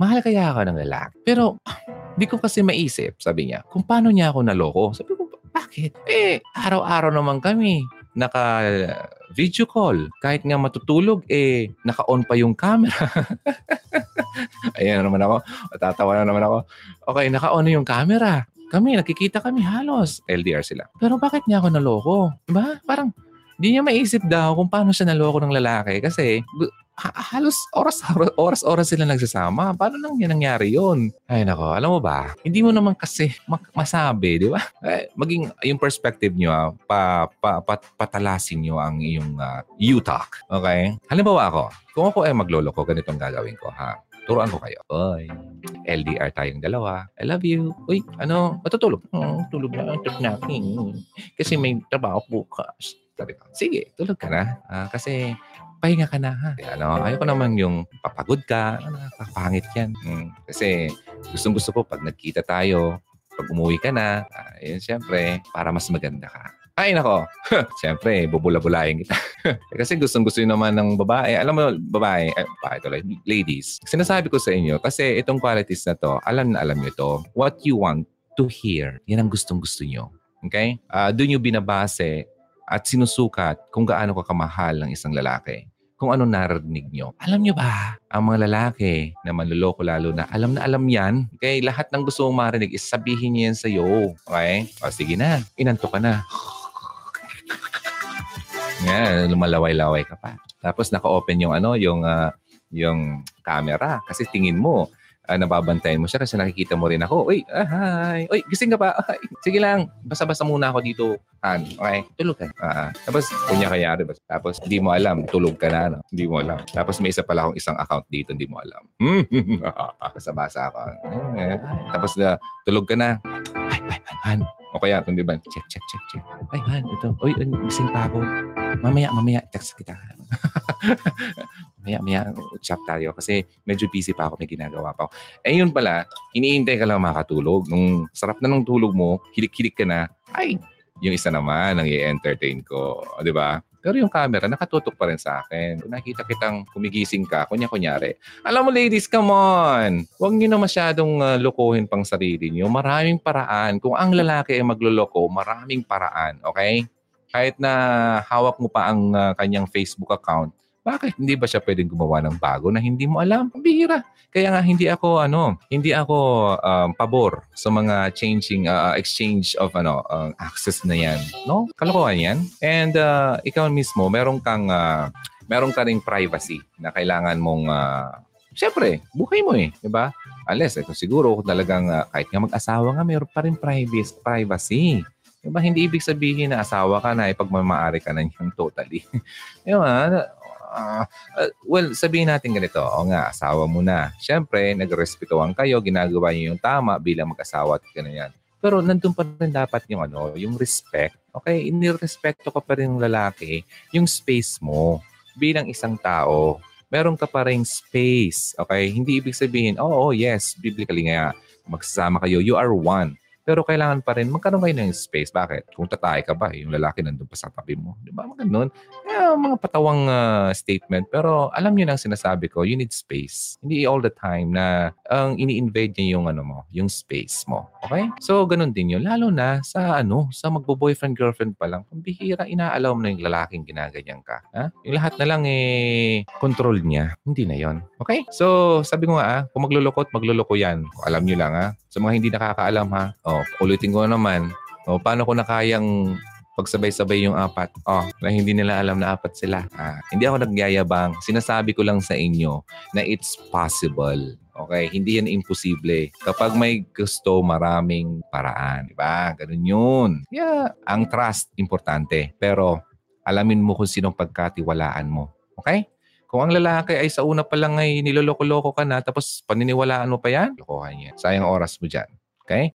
mahal kaya ako ng lalaki. Pero, di ko kasi maisip, sabi niya, kung paano niya ako naloko. Sabi ko, bakit? Eh, araw-araw naman kami naka video call. Kahit nga matutulog, eh, naka-on pa yung camera. Ayan naman ako. Matatawa na naman ako. Okay, naka-on na yung camera. Kami, nakikita kami halos. LDR sila. Pero bakit niya ako naloko? Diba? Parang, di niya maisip daw kung paano siya naloko ng lalaki. Kasi, halos oras, oras, oras sila nagsasama. Paano nang yan nangyari yun? Ay nako, alam mo ba? Hindi mo naman kasi masabi, di ba? Eh, maging yung perspective nyo, ah, pa, pa, pa, patalasin nyo ang iyong uh, you-talk. Okay? Halimbawa ako, kung ako ay magloloko, ganitong gagawin ko, ha? Turuan ko kayo. Oy, LDR tayong dalawa. I love you. Uy, ano, matutulog? Oh, tulog na. Tulog na. Kasi may trabaho bukas. Sabi ko, sige, tulog ka na. Uh, kasi pahinga ka na ha. Ano, ayoko naman yung papagod ka. Ano, papangit yan. Hmm. Kasi gustong gusto ko pag nagkita tayo, pag umuwi ka na, uh, yun syempre, para mas maganda ka. Ay, nako. Siyempre, bubula-bulayin kita. kasi gustong-gusto naman ng babae. Alam mo, babae, eh, babae tuloy, ladies. Sinasabi ko sa inyo, kasi itong qualities na to, alam na alam nyo to. What you want to hear, yan ang gustong-gusto nyo. Okay? Uh, doon nyo binabase at sinusukat kung gaano ka kamahal ng isang lalaki kung ano narinig nyo. Alam nyo ba, ang mga lalaki na manluloko lalo na, alam na alam yan. Okay, lahat ng gusto mong marinig is sabihin niya yan sa'yo. Okay? O sige na, inanto ka na. Yan, lumalaway-laway ka pa. Tapos naka-open yung ano, yung uh, yung camera kasi tingin mo uh, nababantayan mo siya kasi nakikita mo rin ako. Uy, ah, hi. Uy, gising ka pa. Ay, sige lang, basta-basta muna ako dito. Han, okay? Tulog ka. Uh, tapos, kunya kayari. Tapos, hindi mo alam, tulog ka na. No? Hindi mo alam. Tapos, may isa pala akong isang account dito, hindi mo alam. Basta-basa ako. Eh, tapos, uh, tulog ka na. Ay, ay, ay, Han, o kaya kung di ba, check, check, check, check. Ay, han, ito. Uy, gising pa ako. Mamaya, mamaya, text kita. mamaya, chat tayo. Kasi medyo busy pa ako, may ginagawa pa ako. Eh, yun pala, iniintay ka lang makatulog. Nung sarap na ng tulog mo, hilik-hilik ka na, ay, yung isa naman ang i-entertain ko. Di ba? Pero yung camera, nakatutok pa rin sa akin. Kung nakita kitang kumigising ka, kunya-kunyari. Alam mo ladies, come on! Huwag niyo na masyadong uh, lokohin pang sarili niyo. Maraming paraan. Kung ang lalaki ay magloloko, maraming paraan. Okay? Kahit na hawak mo pa ang uh, kanyang Facebook account, bakit hindi ba siya pwedeng gumawa ng bago na hindi mo alam? Bihira. Kaya nga hindi ako ano, hindi ako um, pabor sa mga changing uh, exchange of ano uh, access na 'yan, no? Kalokohan 'yan. And uh, ikaw mismo, meron kang uh, meron ka ring privacy na kailangan mong uh, Siyempre, buhay mo eh, di ba? Unless, siguro, kung talagang uh, kahit nga mag-asawa nga, mayroon pa rin privacy. Diba? Hindi ibig sabihin na asawa ka na, ipagmamaari ka na niyan totally. diba? Uh, well, sabihin natin ganito, o nga, asawa mo na. Siyempre, nagrespetuhan kayo, ginagawa niyo yung tama bilang mag-asawa at ganyan. Pero nandun pa rin dapat yung ano, yung respect. Okay, inirespeto ka pa rin ng lalaki, yung space mo bilang isang tao. Meron ka pa rin space. Okay, hindi ibig sabihin, oh, oh yes, biblically nga, magsasama kayo, you are one. Pero kailangan pa rin magkaroon kayo ng space. Bakit? Kung tatay ka ba, yung lalaki nandun pa sa tabi mo. Di ba? Mga ganun. Eh, mga patawang uh, statement. Pero alam niyo nang sinasabi ko, you need space. Hindi all the time na ang um, ini-invade niya yung ano mo, yung space mo. Okay? So, ganun din yun. Lalo na sa ano, sa magbo-boyfriend, girlfriend pa lang. Kung bihira, inaalaw mo na yung lalaking ginaganyan ka. Ha? Yung lahat na lang eh, control niya. Hindi na yon Okay? So, sabi ko nga ah, kung maglulukot, magluloko yan. Alam niyo lang ah. Sa mga hindi nakakaalam ha, oh, ulitin ko naman, oh, paano ko na kayang pagsabay-sabay yung apat. Oh, na hindi nila alam na apat sila. Ah, hindi ako nagyayabang. Sinasabi ko lang sa inyo na it's possible. Okay? Hindi yan imposible. Kapag may gusto, maraming paraan. Di ba? Ganun yun. Yeah, ang trust, importante. Pero alamin mo kung sinong pagkatiwalaan mo. Okay? Kung ang lalaki ay sa una pa lang ay niloloko-loko ka na tapos paniniwalaan mo pa yan, lokohan yan. Sayang oras mo dyan. Okay?